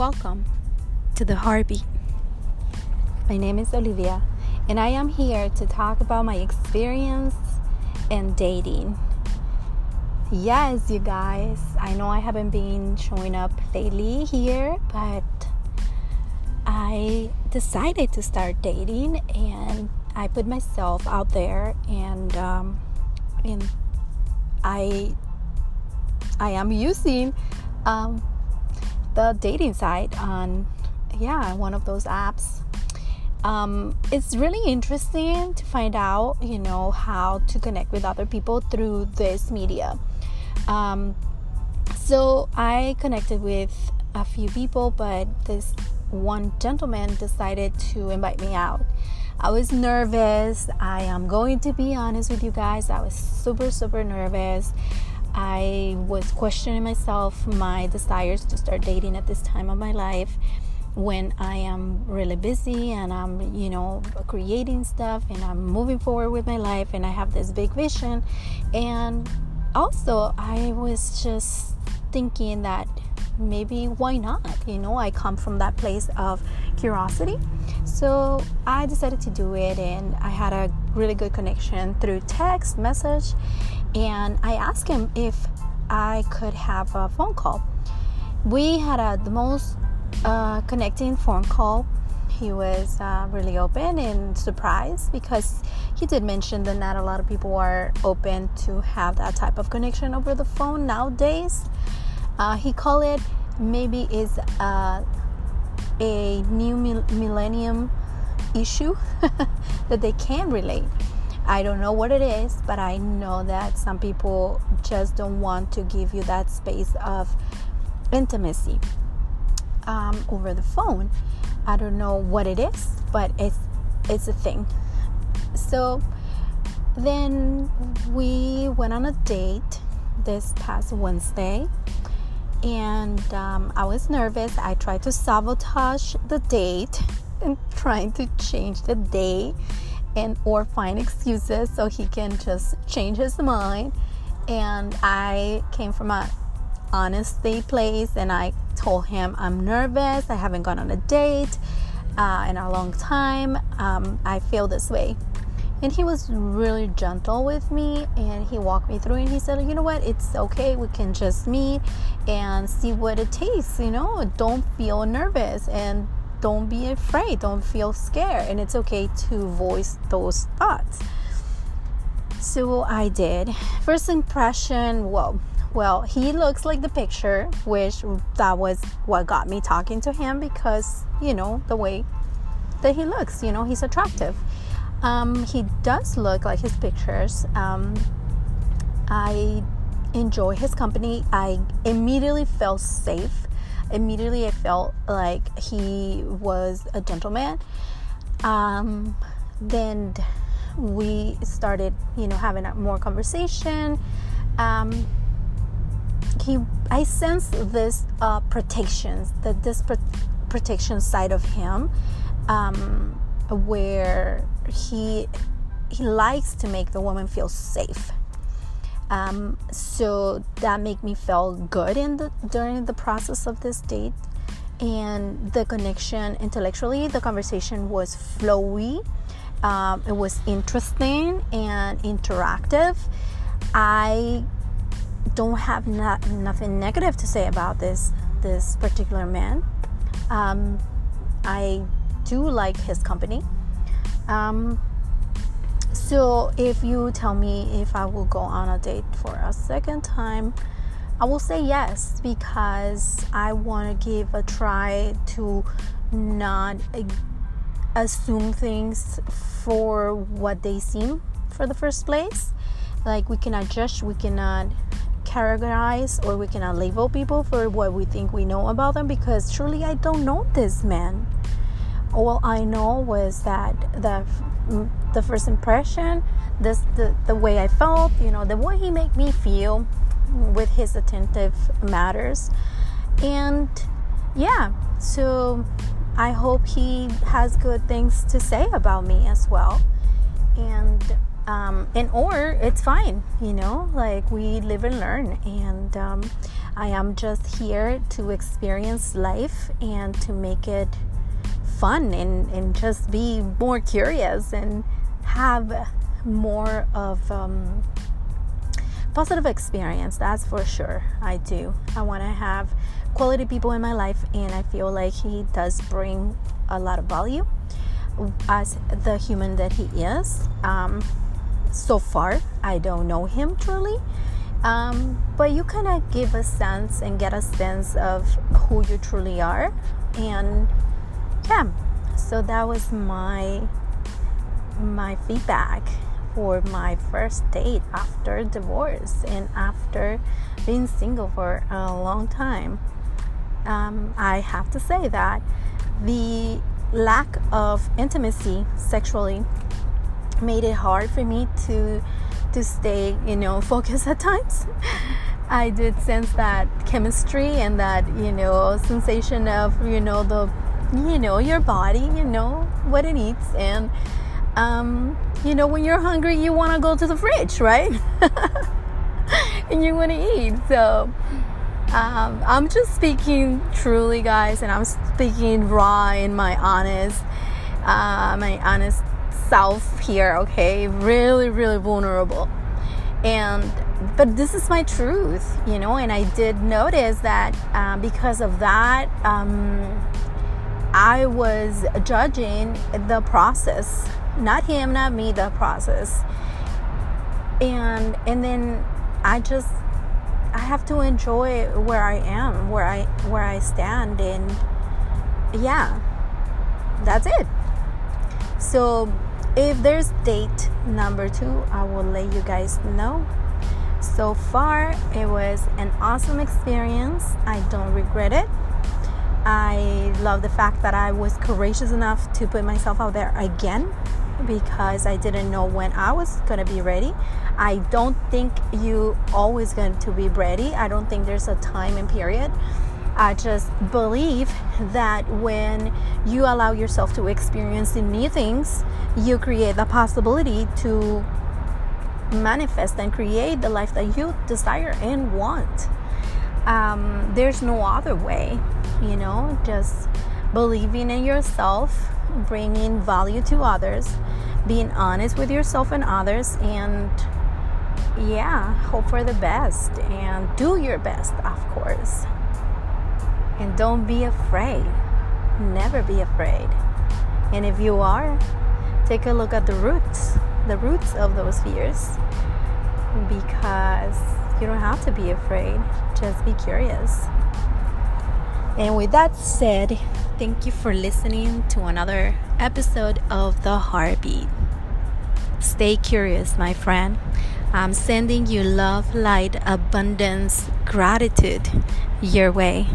Welcome to the Heartbeat. My name is Olivia, and I am here to talk about my experience in dating. Yes, you guys, I know I haven't been showing up lately here, but I decided to start dating and I put myself out there and um, and I I am using um, the dating site on yeah one of those apps. Um, it's really interesting to find out you know how to connect with other people through this media. Um, so i connected with a few people but this one gentleman decided to invite me out. I was nervous. I am going to be honest with you guys. I was super super nervous I was questioning myself, my desires to start dating at this time of my life when I am really busy and I'm, you know, creating stuff and I'm moving forward with my life and I have this big vision. And also, I was just thinking that maybe why not? You know, I come from that place of curiosity. So I decided to do it and I had a really good connection through text message and I asked him if I could have a phone call. We had a, the most uh, connecting phone call. He was uh, really open and surprised because he did mention that not a lot of people are open to have that type of connection over the phone nowadays. Uh, he called it maybe is uh, a new millennium issue that they can relate I don't know what it is, but I know that some people just don't want to give you that space of intimacy um, over the phone. I don't know what it is, but it's it's a thing. So then we went on a date this past Wednesday, and um, I was nervous. I tried to sabotage the date and trying to change the day and or find excuses so he can just change his mind. And i came from a honesty place and i told him i'm nervous. I haven't gone on a date uh, in a long time. Um, i feel this way. And he was really gentle with me and he walked me through and he said you know what? It's okay. We can just meet and see what it tastes you know? Don't feel nervous. And don't be afraid don't feel scared and it's okay to voice those thoughts. So i did. First impression well well he looks like the picture which that was what got me talking to him because you know the way that he looks you know he's attractive. Um, he does look like his pictures. Um, i enjoy his company. I immediately felt safe immediately I felt like he was a gentleman. Um, then we started, you know, having a more conversation. Um, he, I sensed this uh, protection, that this pro- protection side of him, um, where he he likes to make the woman feel safe. Um, so that made me feel good in the during the process of this date. And the connection intellectually the conversation was flowy. Um, it was interesting and interactive. I don't have not, nothing negative to say about this this particular man. Um, i do like his company. Um, so if you tell me if I will go on a date for a second time, I will say yes because I want to give a try to not assume things for what they seem for the first place. Like we cannot judge, we cannot categorize, or we cannot label people for what we think we know about them because truly I don't know this man. All I know was that the the first impression, this the, the way I felt, you know, the way he made me feel with his attentive matters. And yeah, so I hope he has good things to say about me as well. And um, and or it's fine, you know, like we live and learn. And um, I am just here to experience life and to make it fun and, and just be more curious and have more of um, positive experience that's for sure i do. I want to have quality people in my life and i feel like he does bring a lot of value as the human that he is. Um, so far i don't know him truly um, but you kind of give a sense and get a sense of who you truly are and yeah. So that was my my feedback for my first date after divorce and after being single for a long time. Um, I have to say that the lack of intimacy sexually made it hard for me to to stay, you know, focused at times. I did sense that chemistry and that, you know, sensation of, you know, the you know, your body, you know, what it needs and um, you know, when you're hungry, you want to go to the fridge, right? and you want to eat. So um, I'm just speaking truly, guys, and I'm speaking raw in my honest, uh, my honest self here. Okay, really, really vulnerable, and but this is my truth, you know. And I did notice that um, because of that. Um, I was judging the process not him not me the process. And and then i just i have to enjoy where i am where i where i stand and yeah that's it. So if there's date number two i will let you guys know. So far it was an awesome experience. I don't regret it. I love the fact that i was courageous enough to put myself out there again because I didn't know when I was going to be ready. I don't think you always going to be ready. I don't think there's a time and period. I just believe that when you allow yourself to experience new things, you create the possibility to manifest and create the life that you desire and want. Um, there's no other way, you know, just believing in yourself, bringing value to others, being honest with yourself and others, and yeah, hope for the best and do your best, of course. And don't be afraid. Never be afraid. And if you are, take a look at the roots, the roots of those fears, because you don't have to be afraid. Just be curious. And with that said, thank you for listening to another episode of The Heartbeat. Stay curious, my friend. I'm sending you love, light, abundance, gratitude your way.